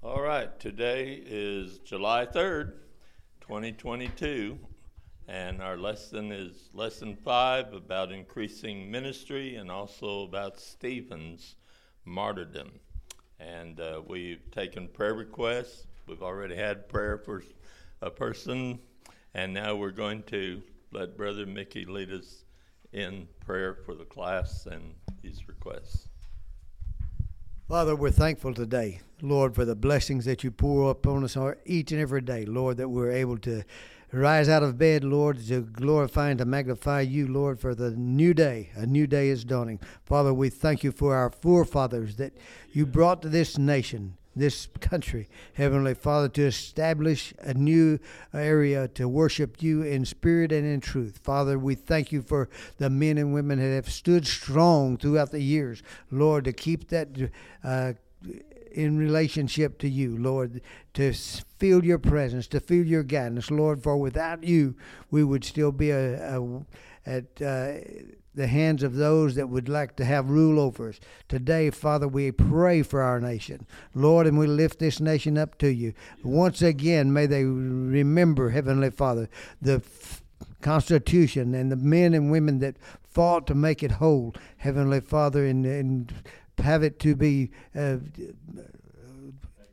All right, today is July 3rd, 2022, and our lesson is lesson five about increasing ministry and also about Stephen's martyrdom. And uh, we've taken prayer requests. We've already had prayer for a person, and now we're going to let Brother Mickey lead us in prayer for the class and these requests. Father, we're thankful today, Lord, for the blessings that you pour upon us each and every day, Lord, that we're able to rise out of bed, Lord, to glorify and to magnify you, Lord, for the new day. A new day is dawning. Father, we thank you for our forefathers that you brought to this nation this country, Heavenly Father, to establish a new area to worship you in spirit and in truth. Father, we thank you for the men and women that have stood strong throughout the years, Lord, to keep that. Uh, in relationship to you, Lord, to feel your presence, to feel your guidance, Lord. For without you, we would still be a, a at uh, the hands of those that would like to have rule over us. Today, Father, we pray for our nation, Lord, and we lift this nation up to you. Once again, may they remember, Heavenly Father, the Constitution and the men and women that fought to make it whole, Heavenly Father, and, and have it to be. Uh,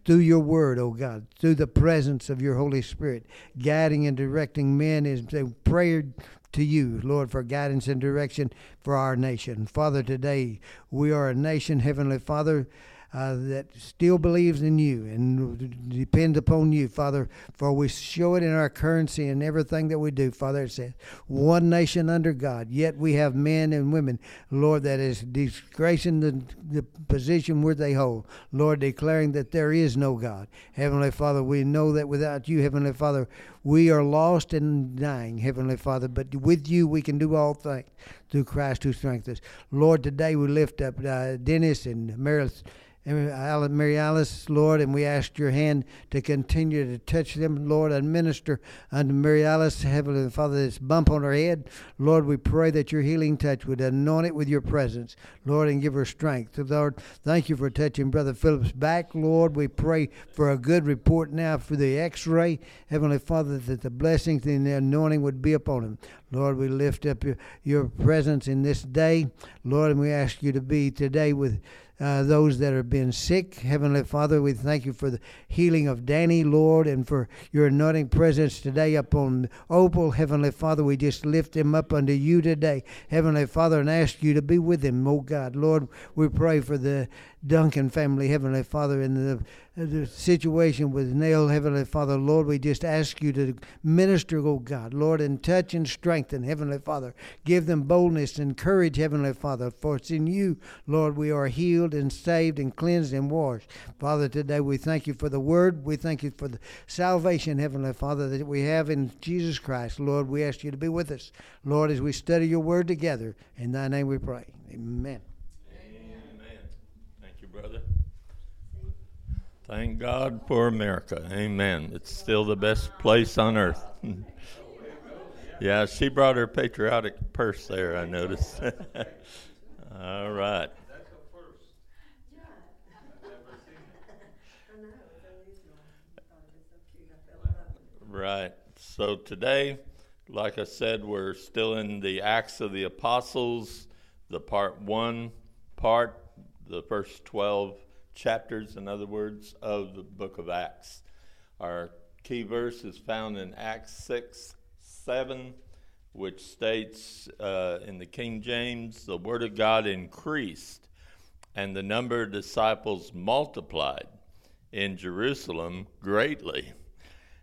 through your word, oh God, through the presence of your Holy Spirit, guiding and directing men as they prayed to you, Lord, for guidance and direction for our nation. Father, today we are a nation, Heavenly Father, uh, that still believes in you and depends upon you, Father, for we show it in our currency and everything that we do, Father. It says, one nation under God, yet we have men and women, Lord, that is disgracing the, the position where they hold, Lord, declaring that there is no God. Heavenly Father, we know that without you, Heavenly Father, we are lost and dying, Heavenly Father, but with you we can do all things through Christ who strengthens us. Lord, today we lift up uh, Dennis and Meredith Mary Alice, Lord, and we ask your hand to continue to touch them, Lord, and minister unto Mary Alice, Heavenly Father, this bump on her head. Lord, we pray that your healing touch would anoint it with your presence, Lord, and give her strength. Lord, thank you for touching Brother Phillips' back, Lord. We pray for a good report now for the x ray, Heavenly Father, that the blessings and the anointing would be upon him. Lord, we lift up your, your presence in this day, Lord, and we ask you to be today with uh, those that have been sick. Heavenly Father, we thank you for the healing of Danny, Lord, and for your anointing presence today upon Opal. Heavenly Father, we just lift him up unto you today. Heavenly Father, and ask you to be with him, oh God. Lord, we pray for the Duncan family, Heavenly Father, and the, Uh, the situation with Neil, Heavenly Father, Lord, we just ask you to minister, oh God, Lord, and touch and strengthen, Heavenly Father. Give them boldness and courage, Heavenly Father, for it's in you, Lord, we are healed and saved and cleansed and washed. Father, today we thank you for the word. We thank you for the salvation, Heavenly Father, that we have in Jesus Christ. Lord, we ask you to be with us, Lord, as we study your word together. In thy name we pray. Amen brother. Thank God for America. Amen. It's still the best place on earth. yeah, she brought her patriotic purse there, I noticed. All right. Right. So today, like I said, we're still in the Acts of the Apostles, the part one part the first 12 chapters, in other words, of the book of Acts. Our key verse is found in Acts 6 7, which states uh, in the King James, the word of God increased, and the number of disciples multiplied in Jerusalem greatly.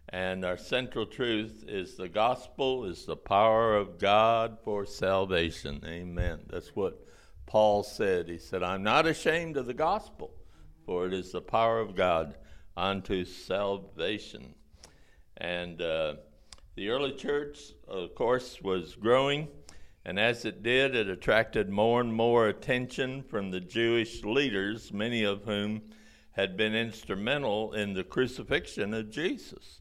And our central truth is the gospel is the power of God for salvation. Amen. That's what Paul said. He said, I'm not ashamed of the gospel, for it is the power of God unto salvation. And uh, the early church, of course, was growing, and as it did, it attracted more and more attention from the Jewish leaders, many of whom had been instrumental in the crucifixion of Jesus.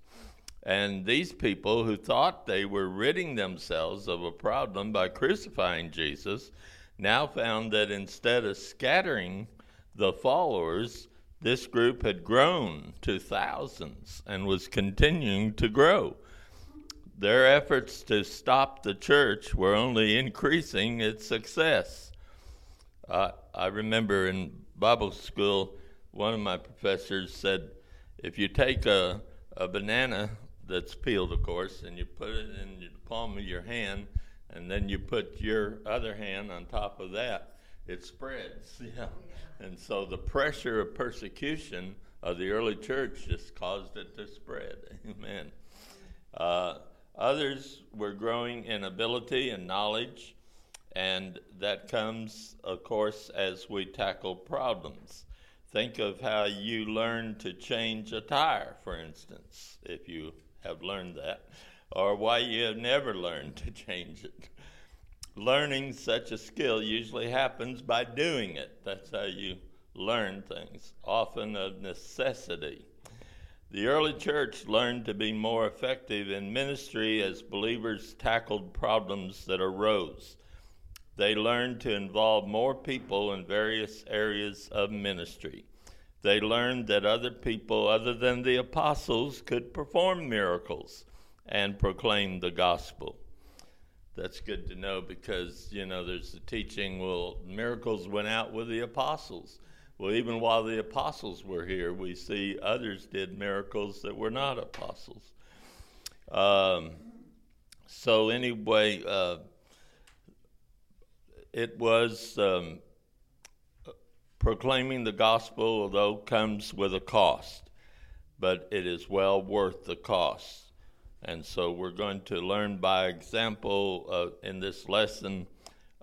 And these people who thought they were ridding themselves of a problem by crucifying Jesus now found that instead of scattering the followers This group had grown to thousands and was continuing to grow. Their efforts to stop the church were only increasing its success. Uh, I remember in Bible school, one of my professors said, if you take a, a banana that's peeled, of course, and you put it in the palm of your hand, and then you put your other hand on top of that, it spreads. Yeah. And so the pressure of persecution of the early church just caused it to spread. Amen. Uh, others were growing in ability and knowledge, and that comes, of course, as we tackle problems. Think of how you learn to change a tire, for instance, if you have learned that, or why you have never learned to change it learning such a skill usually happens by doing it. That's how you learn things, often of necessity. The early church learned to be more effective in ministry as believers tackled problems that arose. They learned to involve more people in various areas of ministry. They learned that other people, other than the apostles, could perform miracles and proclaim the gospel that's good to know because you know there's the teaching well miracles went out with the apostles. Well even while the apostles were here we see others did miracles that were not apostles. Um, so anyway uh, it was um, proclaiming the gospel although comes with a cost but it is well worth the cost and so we're going to learn by example uh, in this lesson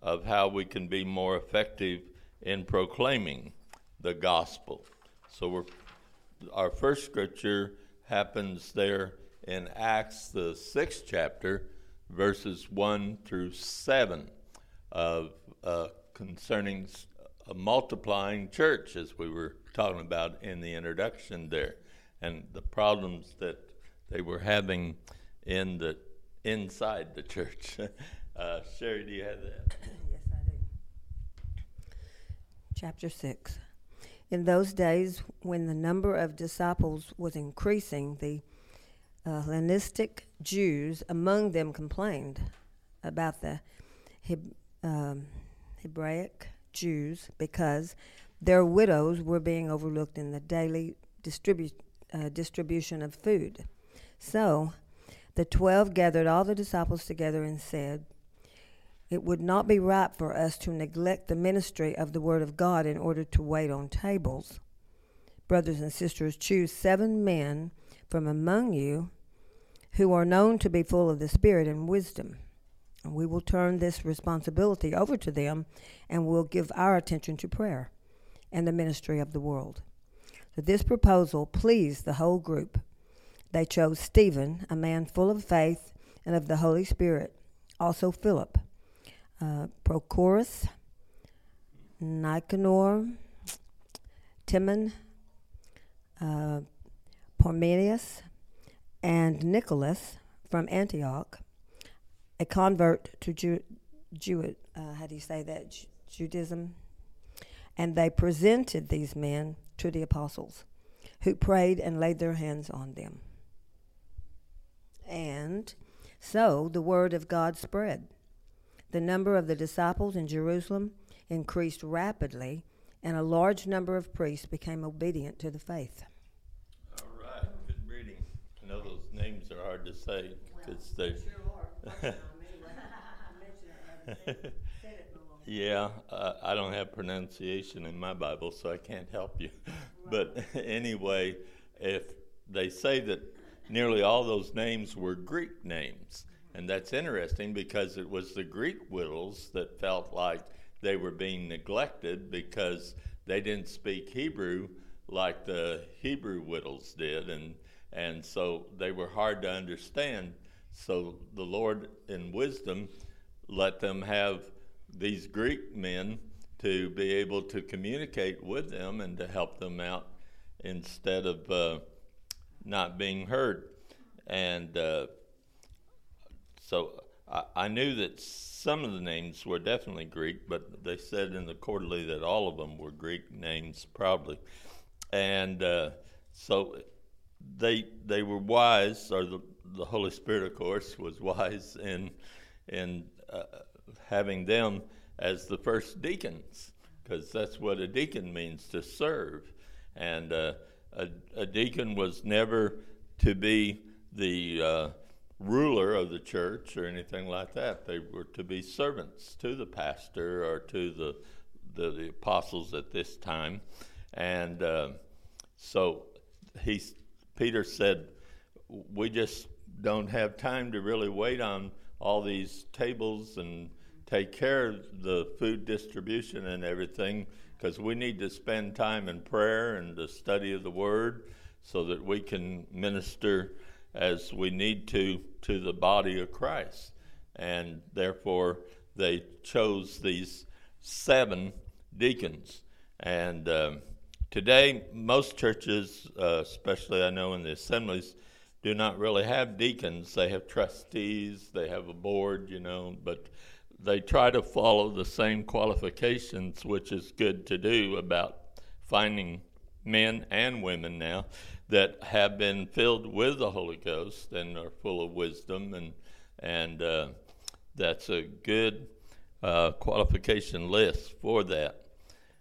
of how we can be more effective in proclaiming the gospel. So our first scripture happens there in Acts, the sixth chapter, verses 1 through 7, of, uh, concerning a multiplying church, as we were talking about in the introduction there, and the problems that they were having in the inside the church. uh, Sherry, do you have that? yes, I do. Chapter six. In those days, when the number of disciples was increasing, the uh, Hellenistic Jews among them complained about the um, Hebraic Jews because their widows were being overlooked in the daily distribu- uh, distribution of food. So the twelve gathered all the disciples together and said, It would not be right for us to neglect the ministry of the Word of God in order to wait on tables. Brothers and sisters, choose seven men from among you who are known to be full of the Spirit and wisdom. And we will turn this responsibility over to them and will give our attention to prayer and the ministry of the world. So this proposal pleased the whole group. They chose Stephen, a man full of faith and of the Holy Spirit, also Philip, uh, Prochorus, Nicanor, Timon, uh, Parmenius, and Nicholas from Antioch, a convert to Jew, Jew uh, how do you say that, Ju- Judaism? And they presented these men to the apostles, who prayed and laid their hands on them. And so the word of God spread. The number of the disciples in Jerusalem increased rapidly, and a large number of priests became obedient to the faith. All right, good reading. I know those names are hard to say because they. yeah, uh, I don't have pronunciation in my Bible, so I can't help you. But anyway, if they say that nearly all those names were Greek names. And that's interesting because it was the Greek widows that felt like they were being neglected because they didn't speak Hebrew like the Hebrew widows did. And, and so they were hard to understand. So the Lord, in wisdom, let them have these Greek men to be able to communicate with them and to help them out instead of. Uh, not being heard. And uh, so I, I, knew that some of the names were definitely Greek, but they said in the quarterly that all of them were Greek names, probably. and uh, so they they were wise, or the the Holy Spirit, of course, was wise in in uh, having them as the first deacons, because that's what a deacon means to serve, and uh, a, a, deacon was never to be the uh, ruler of the church or anything like that. They were to be servants to the pastor or to the the, the apostles at this time, and uh, so he Peter said, "We just don't have time to really wait on all these tables and take care of the food distribution and everything because we need to spend time in prayer and the study of the word so that we can minister as we need to to the body of Christ. And therefore, they chose these seven deacons. And um, today, most churches, uh, especially I know in the assemblies, do not really have deacons. They have trustees, they have a board, you know, but they try to follow the same qualifications, which is good to do about finding men and women now that have been filled with the Holy Ghost and are full of wisdom, and and uh, that's a good uh, qualification list for that.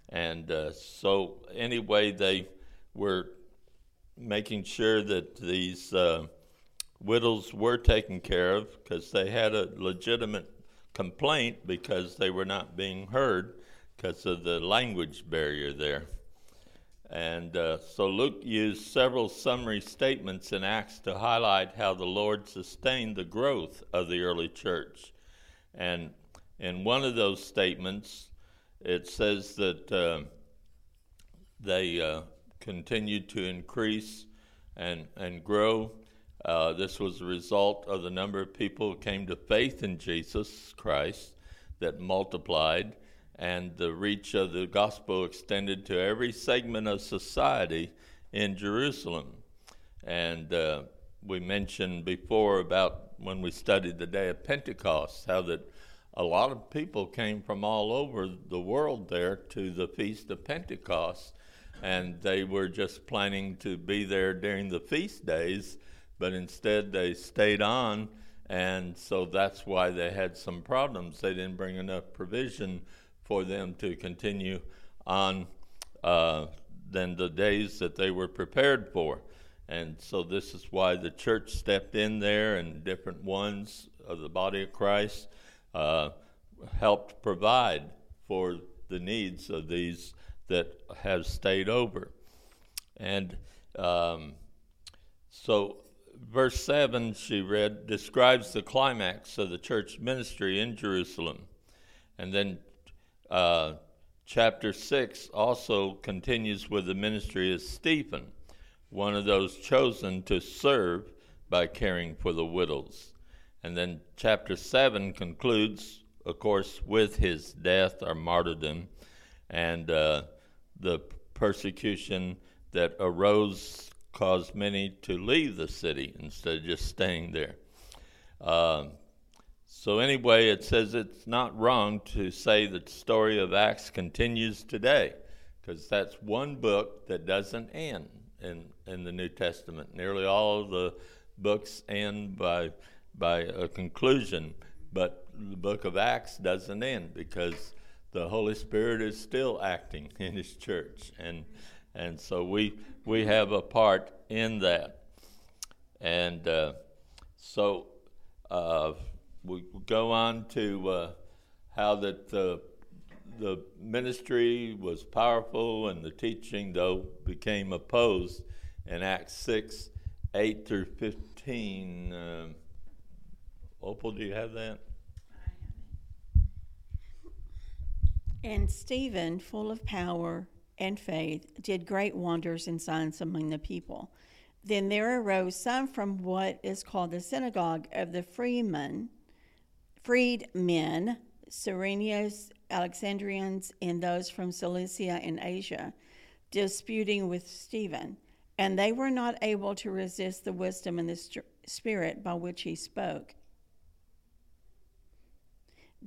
And uh, so anyway, they were making sure that these uh, widows were taken care of because they had a legitimate complaint because they were not being heard because of the language barrier there. And uh, so Luke used several summary statements in Acts to highlight how the Lord sustained the growth of the early church. And in one of those statements, it says that uh, they uh, continued to increase and, and grow. Uh, this was a result of the number of people who came to faith in Jesus Christ that multiplied, and the reach of the gospel extended to every segment of society in Jerusalem. And uh, we mentioned before about when we studied the day of Pentecost, how that a lot of people came from all over the world there to the feast of Pentecost and they were just planning to be there during the feast days, but instead they stayed on, and so that's why they had some problems. They didn't bring enough provision for them to continue on uh, than the days that they were prepared for. And so this is why the church stepped in there, and different ones of the body of Christ uh, helped provide for the needs of these that have stayed over. And um, so, verse 7, she read, describes the climax of the church ministry in Jerusalem. And then uh, chapter 6 also continues with the ministry of Stephen, one of those chosen to serve by caring for the widows. And then chapter 7 concludes, of course, with his death or martyrdom. And uh, the persecution that arose caused many to leave the city instead of just staying there. Uh, so, anyway, it says it's not wrong to say that the story of Acts continues today, because that's one book that doesn't end in, in the New Testament. Nearly all of the books end by, by a conclusion, but the book of Acts doesn't end because the Holy Spirit is still acting in His church, and and so we we have a part in that, and uh, so uh, we go on to uh, how that the the ministry was powerful and the teaching though became opposed in Acts six eight through fifteen. Uh, Opal, do you have that? And Stephen, full of power and faith, did great wonders and signs among the people. Then there arose some from what is called the synagogue of the freemen, freedmen, Cyrenians, Alexandrians, and those from Cilicia and Asia, disputing with Stephen. And they were not able to resist the wisdom and the spirit by which he spoke.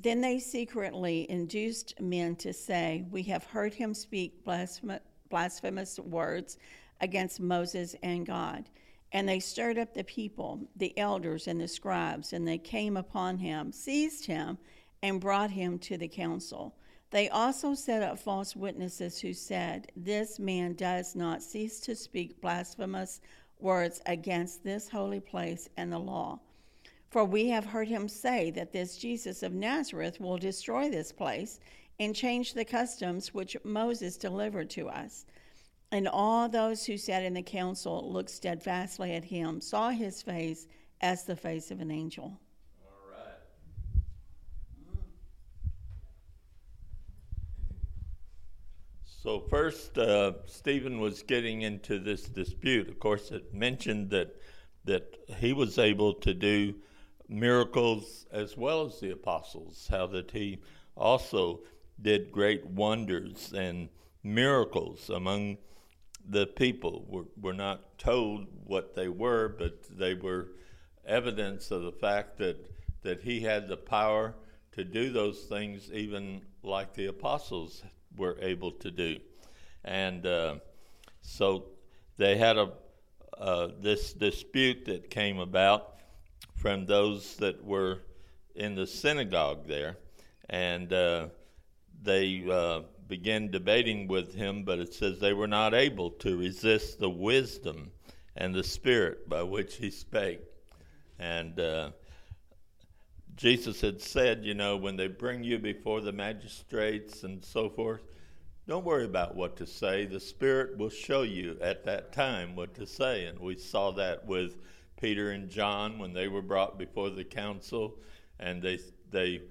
Then they secretly induced men to say, We have heard him speak blasphemous words against Moses and God. And they stirred up the people, the elders and the scribes, and they came upon him, seized him, and brought him to the council. They also set up false witnesses who said, This man does not cease to speak blasphemous words against this holy place and the law. For we have heard him say that this Jesus of Nazareth will destroy this place and change the customs which Moses delivered to us. And all those who sat in the council looked steadfastly at him, saw his face as the face of an angel. All right. So first, uh, Stephen was getting into this dispute. Of course, it mentioned that that he was able to do miracles as well as the apostles. How that he also did great wonders and miracles among the people. We're, we're not told what they were, but they were evidence of the fact that that he had the power to do those things, even like the apostles were able to do. And uh, so they had a uh, this dispute that came about from those that were in the synagogue there, and uh, they uh, began debating with him. But it says they were not able to resist the wisdom and the spirit by which he spake, and. Uh, Jesus had said, you know, when they bring you before the magistrates and so forth, don't worry about what to say. The Spirit will show you at that time what to say. And we saw that with Peter and John when they were brought before the council and they, they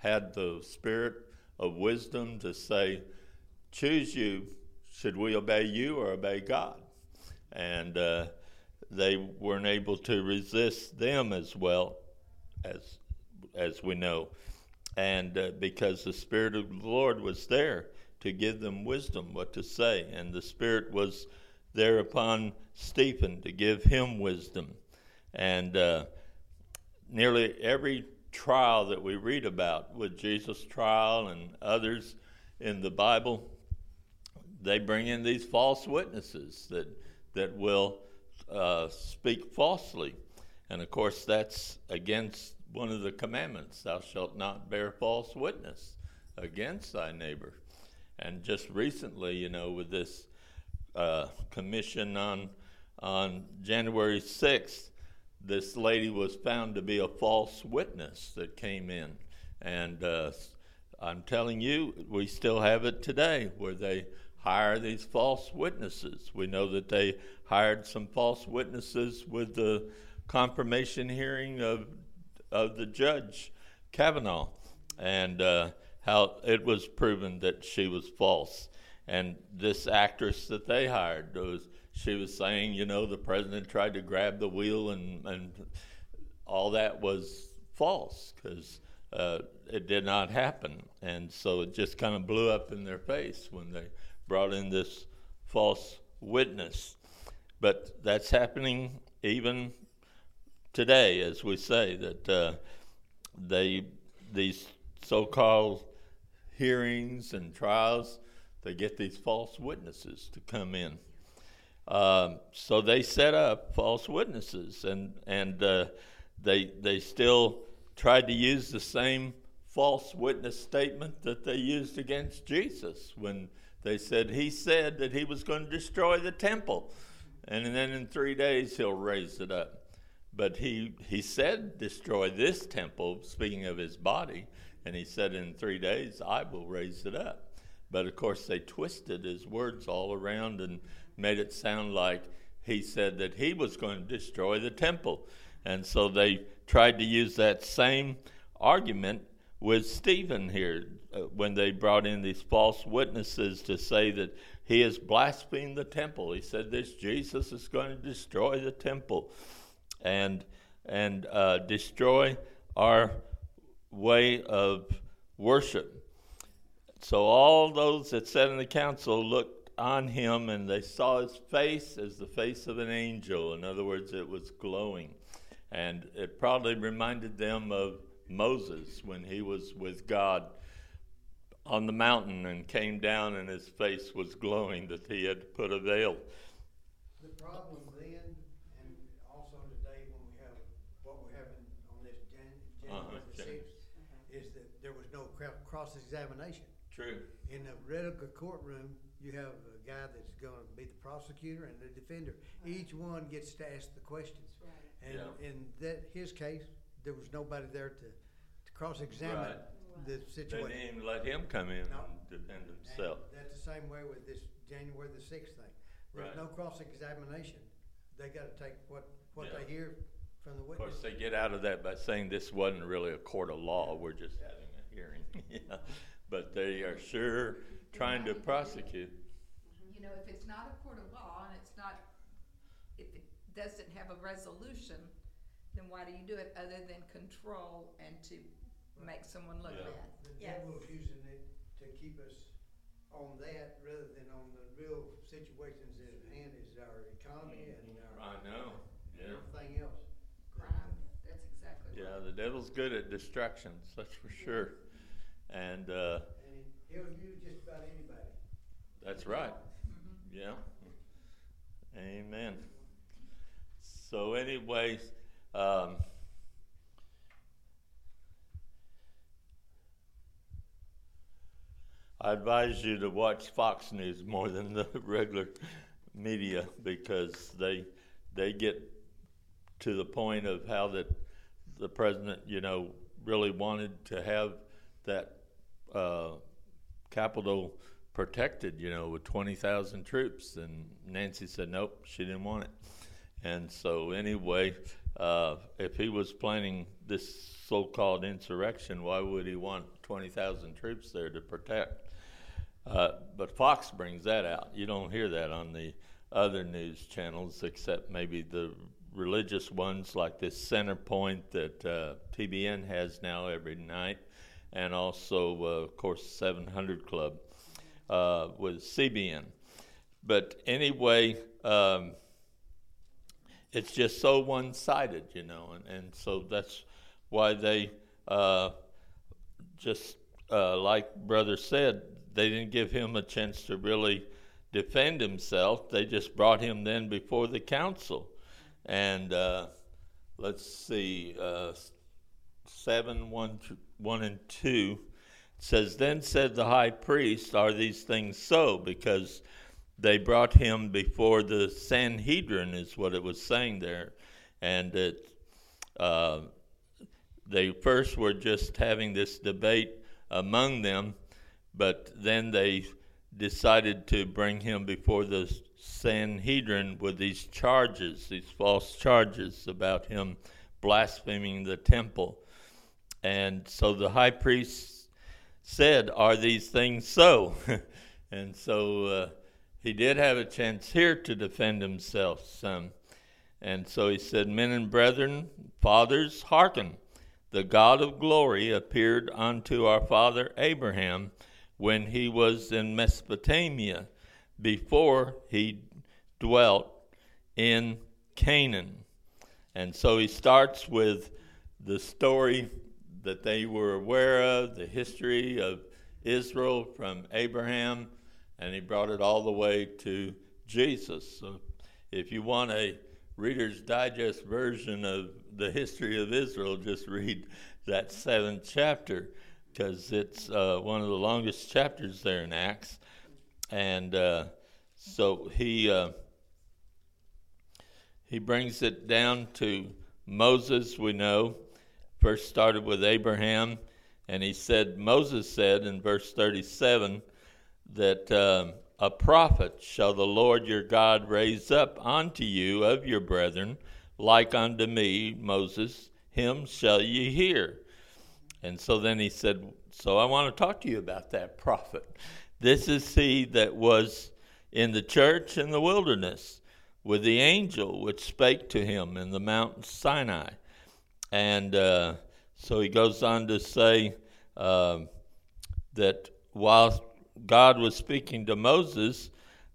had the Spirit of wisdom to say, choose you. Should we obey you or obey God? And uh, they weren't able to resist them as well as as we know, and uh, because the Spirit of the Lord was there to give them wisdom what to say, and the Spirit was there upon Stephen to give him wisdom, and uh, nearly every trial that we read about with Jesus' trial and others in the Bible, they bring in these false witnesses that that will uh, speak falsely, and of course that's against one of the commandments thou shalt not bear false witness against thy neighbor. And just recently you know with this uh, commission on on january 6th this lady was found to be a false witness that came in. And uh, i'm telling you we still have it today where they hire these false witnesses. We know that they hired some false witnesses with the confirmation hearing of of the judge Kavanaugh, and uh, how it was proven that she was false. And this actress that they hired was she was saying, you know, the president tried to grab the wheel, and and all that was false because uh, it did not happen. And so it just kind of blew up in their face when they brought in this false witness. But that's happening even today, as we say, that uh, they these so-called hearings and trials, they get these false witnesses to come in. Um, so they set up false witnesses, and and uh, they they still tried to use the same false witness statement that they used against Jesus when they said he said that he was going to destroy the temple, and then in three days he'll raise it up. But he, he said, Destroy this temple, speaking of his body. And he said, In three days, I will raise it up. But of course, they twisted his words all around and made it sound like he said that he was going to destroy the temple. And so they tried to use that same argument with Stephen here uh, when they brought in these false witnesses to say that he has blasphemed the temple. He said this Jesus is going to destroy the temple and and uh, destroy our way of worship. So all those that sat in the council looked on him, and they saw his face as the face of an angel. In other words, it was glowing, and it probably reminded them of Moses when he was with God on the mountain and came down, and his face was glowing that he had put a veil. The problem then, and also today when we have what we're having on this Jan- January Uh-huh, the Jan- sixth, is that there was no cross-examination. True. In the regular courtroom, you have a guy that's gonna be the prosecutor and the defender. Each one gets to ask the questions. And Yeah. in that, his case, there was nobody there to, to cross-examine Right. the They didn't even let him come in No. and defend And himself. that's the same way with this January the sixth thing. There's Right. no cross-examination. They gotta take what, what Yeah. they hear from the witness. Of witness. course, they get out of that by saying this wasn't really a court of law. We're just having a hearing. yeah. But they are sure trying to prosecute. Mm-hmm. You know, if it's not a court of law and it's not, if it doesn't have a resolution, then why do you do it other than control and to make someone look Yeah. bad? The Yes. devil's using it to keep us on that rather than on the real situations at hand is our economy and our. I know. Yeah. Everything else. Crime, that's exactly Yeah, right. the devil's good at distractions, that's for sure. And uh, And he'll use just about anybody. that's right. Mhm. Yeah. Amen. So, anyways, um, I advise you to watch Fox News more than the regular media because they they get to the point of how that the president, you know, really wanted to have that uh, Capitol protected, you know, with 20,000 troops. And Nancy said, nope, she didn't want it. And so, anyway, uh, if he was planning this so called insurrection, why would he want 20,000 troops there to protect? Uh, but Fox brings that out. You don't hear that on the other news channels, except maybe the religious ones like this Center Point that uh, TBN has now every night, and also, uh, of course, 700 Club uh, with CBN. But anyway, um, it's just so one-sided, you know, and, and so that's why they uh, just uh, like brother said, they didn't give him a chance to really defend himself. They just brought him then before the council, and uh, let's see, uh, seven one and two says, then said the high priest, are these things so? Because they brought him before the Sanhedrin, is what it was saying there, and it. Uh, they first were just having this debate among them, but then they decided to bring him before the Sanhedrin with these charges, these false charges about him blaspheming the temple. And so the high priest said, Are these things so? and so uh, he did have a chance here to defend himself some. And so he said, Men and brethren, fathers, hearken. The God of glory appeared unto our father Abraham when he was in Mesopotamia, before he dwelt in Canaan. And so he starts with the story that they were aware of, the history of Israel from Abraham, and he brought it all the way to Jesus. So if you want a Reader's Digest version of the history of Israel, just read that seventh chapter because it's uh, one of the longest chapters there in Acts. And uh, so he uh, he brings it down to Moses. We know first started with Abraham, and he said Moses said in verse thirty-seven that. Um, a prophet shall the Lord your God raise up unto you of your brethren, like unto me, Moses, him shall ye hear. And so then he said, So I want to talk to you about that prophet. This is he that was in the church in the wilderness with the angel which spake to him in the mountain Sinai. And uh, so he goes on to say uh, that while God was speaking to Moses,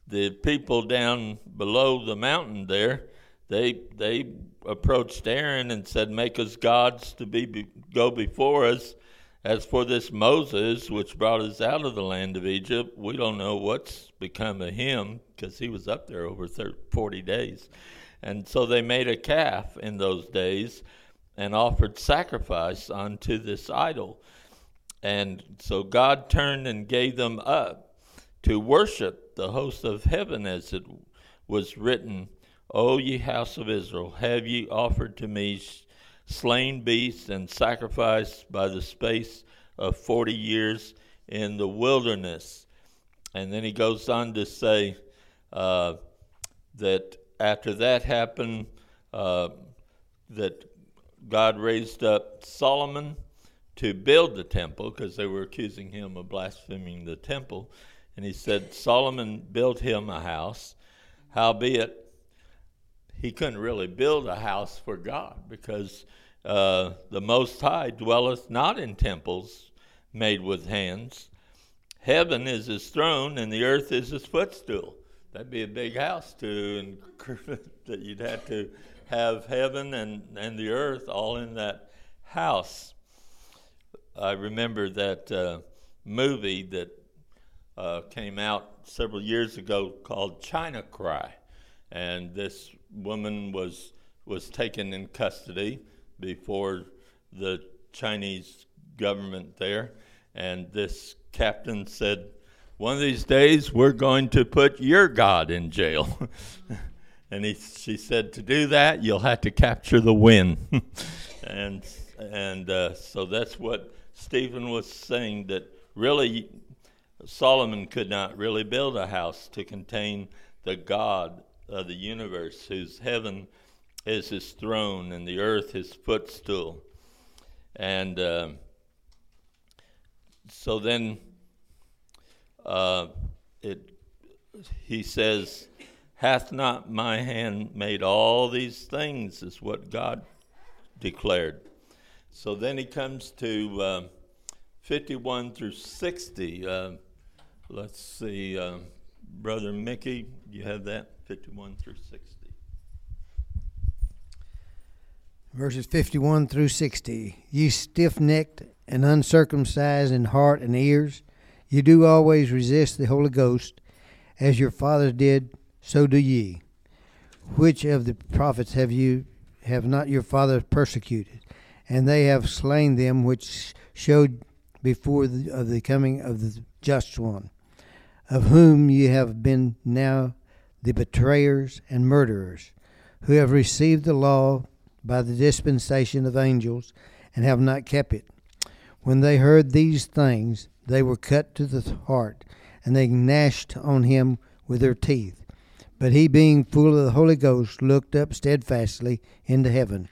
the people down below the mountain there, they they approached Aaron and said, "Make us gods to be, be go before us." As for this Moses, which brought us out of the land of Egypt, we don't know what's become of him because he was up there over 30, 40 days. And so they made a calf in those days and offered sacrifice unto this idol. And so God turned and gave them up to worship the host of heaven, as it was written, O ye house of Israel, have ye offered to me slain beasts and sacrificed by the space of forty years in the wilderness? And then he goes on to say uh, that after that happened, uh, that God raised up Solomon to build the temple because they were accusing him of blaspheming the temple. And he said, Solomon built him a house. Howbeit, he couldn't really build a house for God because uh, the Most High dwelleth not in temples made with hands. Heaven is his throne, and the earth is his footstool. That'd be a big house to that you'd have to have heaven and, and the earth all in that house. I remember that uh, movie that uh, came out several years ago called China Cry, and this woman was was taken in custody before the Chinese government there, and this captain said, "One of these days, we're going to put your God in jail." and he, she said, "To do that, you'll have to capture the wind," and and uh, so that's what Stephen was saying that really Solomon could not really build a house to contain the God of the universe, whose heaven is his throne and the earth his footstool. And uh, so then uh, it, he says, Hath not my hand made all these things, is what God declared. So then he comes to uh, 51 through 60. Uh, let's see, uh, Brother Mickey, you have that? 51 through 60. Verses 51 through 60. Ye stiff necked and uncircumcised in heart and ears, you do always resist the Holy Ghost, as your fathers did, so do ye. Which of the prophets have you have not your fathers persecuted? And they have slain them which showed before the, of the coming of the just one, of whom ye have been now the betrayers and murderers, who have received the law by the dispensation of angels and have not kept it. When they heard these things, they were cut to the heart, and they gnashed on him with their teeth. But he, being full of the Holy Ghost, looked up steadfastly into heaven,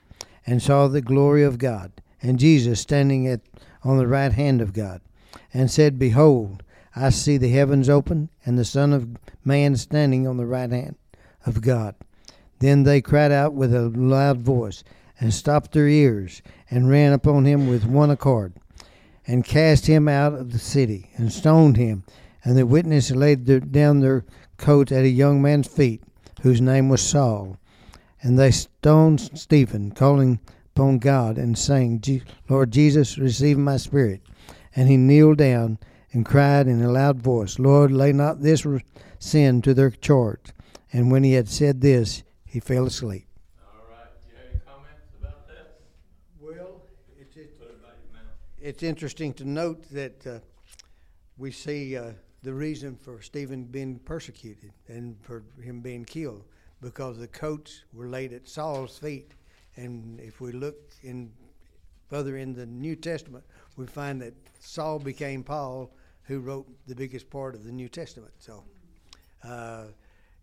and saw the glory of God, and Jesus standing at on the right hand of God, and said, Behold, I see the heavens open, and the Son of Man standing on the right hand of God. Then they cried out with a loud voice, and stopped their ears, and ran upon him with one accord, and cast him out of the city, and stoned him. And the witnesses laid their, down their coats at a young man's feet, whose name was Saul. And they stoned Stephen, calling upon God, and saying, Lord Jesus, receive my spirit. And he kneeled down and cried in a loud voice, Lord, lay not this sin to their charge. And when he had said this, he fell asleep. All right. Do you have any comments about that? Well, it's, it's interesting to note that uh, we see uh, the reason for Stephen being persecuted and for him being killed because the coats were laid at Saul's feet. And if we look in further in the New Testament, we find that Saul became Paul who wrote the biggest part of the New Testament. So uh,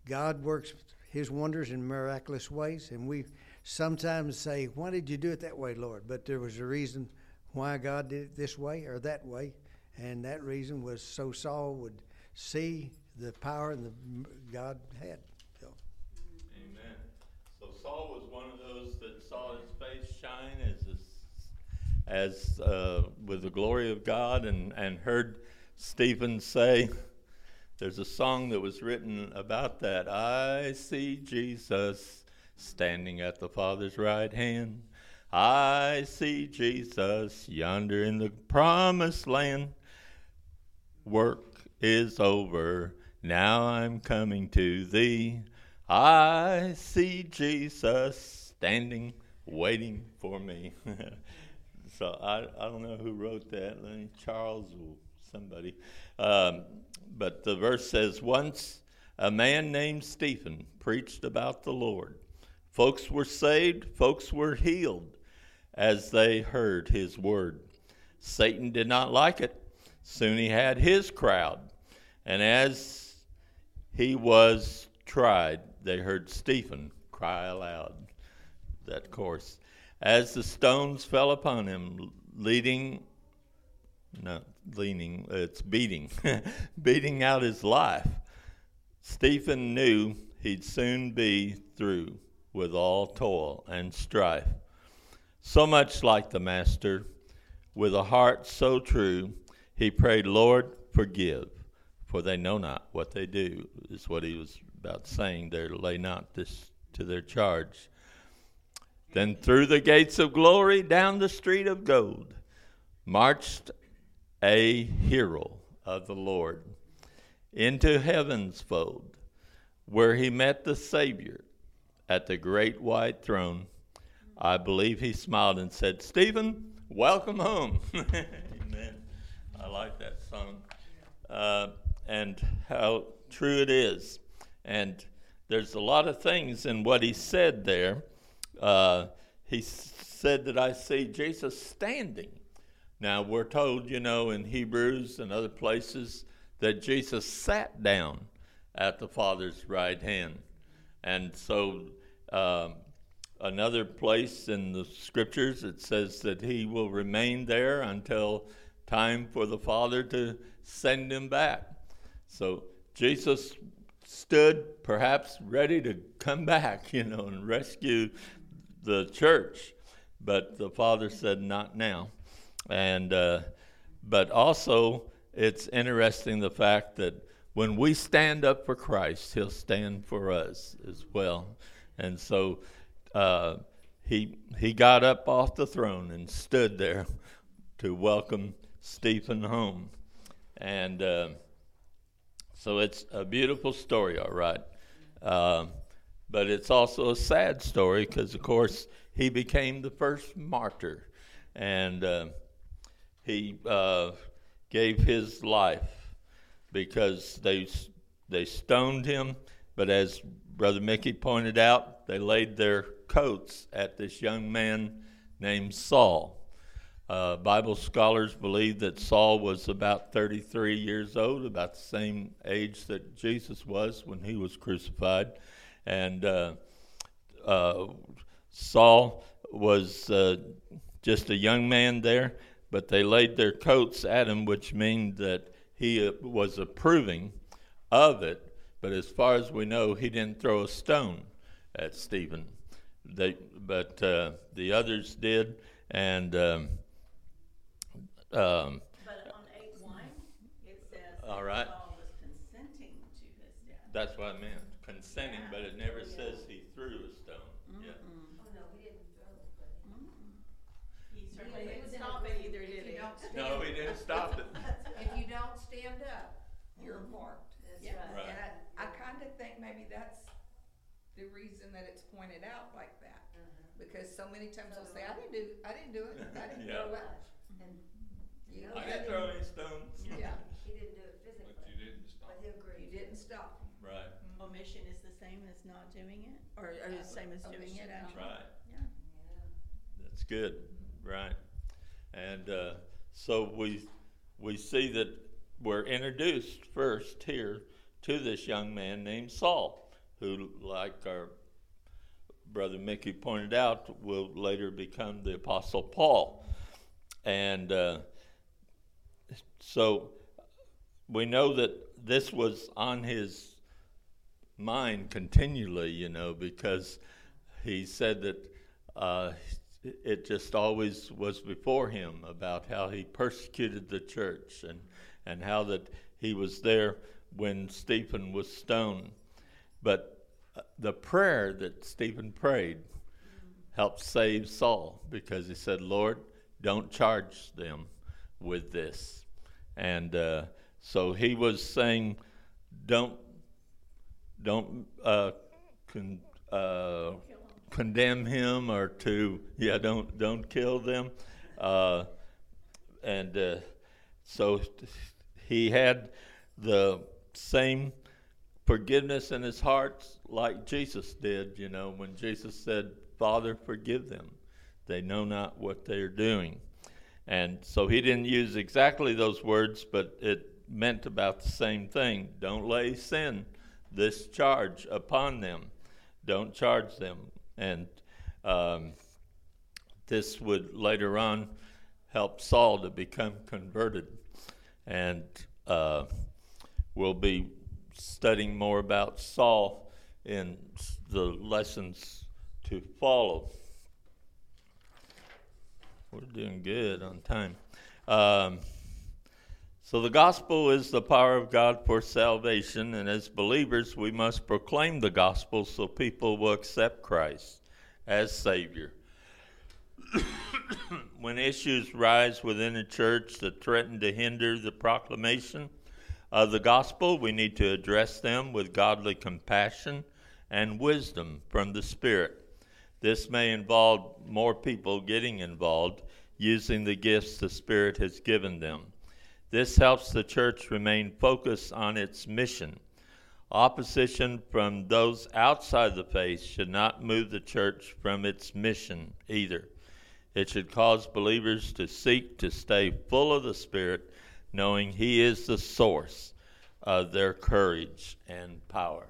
God works his wonders in miraculous ways, and we sometimes say, Why did you do it that way, Lord? But there was a reason why God did it this way or that way, and that reason was so Saul would see the power and the God had. So. Amen. So Saul was one of those that saw his face shine as a, as uh, with the glory of God, and and heard Stephen say, there's a song that was written about that. I see Jesus standing at the Father's right hand. I see Jesus yonder in the promised land. Work is over. Now I'm coming to thee. I see Jesus standing, waiting for me. so I, I don't know who wrote that, Charles or somebody. Um, but the verse says, Once a man named Stephen preached about the Lord. Folks were saved, folks were healed as they heard his word. Satan did not like it. Soon he had his crowd. And as he was tried, they heard Stephen cry aloud. That course. As the stones fell upon him, leading, no, leaning, it's beating, beating out his life, Stephen knew he'd soon be through with all toil and strife. So much like the Master, with a heart so true, he prayed, Lord, forgive, for they know not what they do, is what he was about saying there. Lay not this to their charge. Then through the gates of glory, down the street of gold, marched a hero of the Lord into heaven's fold, where he met the Savior at the great white throne. I believe he smiled and said, Stephen, welcome home. I like that song. Uh, and how true it is. And there's a lot of things in what he said there. Uh, he said that I see Jesus standing. Now, we're told, you know, in Hebrews and other places that Jesus sat down at the Father's right hand. And so, um, another place in the scriptures, it says that he will remain there until time for the Father to send him back. So, Jesus stood perhaps ready to come back, you know, and rescue the church. But the Father said, not now. And, uh, but also, it's interesting the fact that when we stand up for Christ, He'll stand for us as well. And so uh, he, he got up off the throne and stood there to welcome Stephen home. And uh, so it's a beautiful story, all right. Uh, but it's also a sad story because, of course, he became the first martyr. And uh, he gave his life because they they stoned him. But as Brother Mickey pointed out, they laid their coats at this young man named Saul. Uh, Bible scholars believe that Saul was about 33 years old, about the same age that Jesus was when he was crucified. And uh, uh, Saul was uh, just a young man there, but they laid their coats at him, which means that he uh, was approving of it. But as far as we know, he didn't throw a stone at Stephen. They, but uh, the others did, and um, um, But on eight one, it says All right. Saul was consenting to his death. that's what I meant, consenting. But it never says he threw a stone. Yeah. Oh, no, he didn't throw it. But mm-hmm. He certainly didn't stop it either, did he? No, he didn't stop it. If you don't stand up, you're marked. Yeah. Right. And I, I kinda think maybe that's the reason that it's pointed out like that. Because so many times they'll say, I didn't do, I didn't do it, I didn't Yeah. throw it. You I didn't throw any stones. Yeah, He didn't do it physically. But you didn't stop. But he you agreed. didn't stop. Right. Omission is the same as not doing it, or, or the same as doing it Omission, actually? Right. Yeah. That's good, right? And uh, so we we see that we're introduced first here to this young man named Saul, who, like our brother Mickey pointed out, will later become the Apostle Paul. And uh, so we know that this was on his mind continually, you know, because he said that uh, it just always was before him about how he persecuted the church and, and how that he was there when Stephen was stoned. But uh, the prayer that Stephen prayed helped save Saul because he said, Lord, don't charge them with this. And uh, so he was saying, don't, don't uh, con- uh, condemn him or to, yeah, don't, don't kill them. Uh, and uh, so he had the same forgiveness in his heart like Jesus did, you know, when Jesus said, Father, forgive them. They know not what they are doing. And so he didn't use exactly those words, but it meant about the same thing. Don't lay sin, this charge upon them. Don't charge them. And um, this would later on help Saul to become converted. And uh, we'll be studying more about Saul in the lessons to follow. We're doing good on time. Um, so, the gospel is the power of God for salvation, and as believers, we must proclaim the gospel so people will accept Christ as Savior. when issues rise within a church that threaten to hinder the proclamation of the gospel, we need to address them with godly compassion and wisdom from the Spirit. This may involve more people getting involved using the gifts the Spirit has given them. This helps the church remain focused on its mission. Opposition from those outside the faith should not move the church from its mission either. It should cause believers to seek to stay full of the Spirit, knowing He is the source of their courage and power.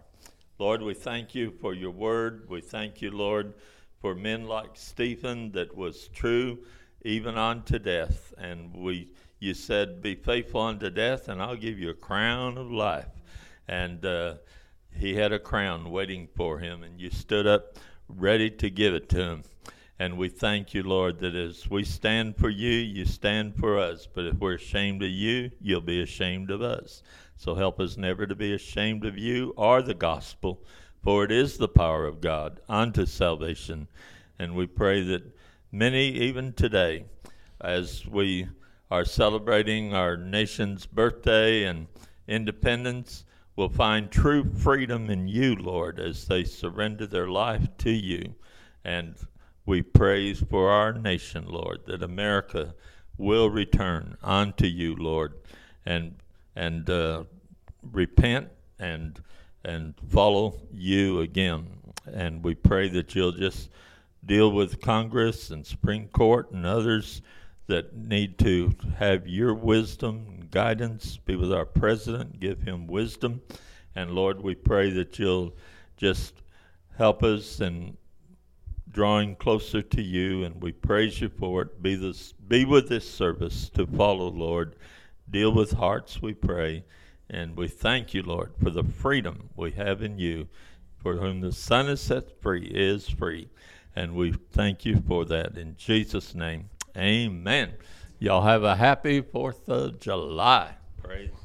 Lord, we thank you for your word. We thank you, Lord, for men like Stephen that was true even unto death. And we you said, Be faithful unto death, and I'll give you a crown of life. And uh, he had a crown waiting for him, and you stood up ready to give it to him. And we thank you, Lord, that as we stand for you, you stand for us. But if we're ashamed of you, you'll be ashamed of us. So help us never to be ashamed of you or the gospel, for it is the power of God unto salvation. And we pray that many, even today, as we are celebrating our nation's birthday and independence, will find true freedom in you, Lord, as they surrender their life to you. And we praise for our nation, Lord, that America will return unto you, Lord, and and uh, repent and and follow you again. And we pray that you'll just deal with Congress and Supreme Court and others that need to have your wisdom and guidance. Be with our president, give him wisdom. And Lord, we pray that you'll just help us in drawing closer to you, and we praise you for it. Be this, be with this service to follow, Lord. Deal with hearts, we pray. And we thank you, Lord, for the freedom we have in you. For whom the Son is set free is free. And we thank you for that in Jesus' name. Amen. Y'all have a happy 4th of July. Praise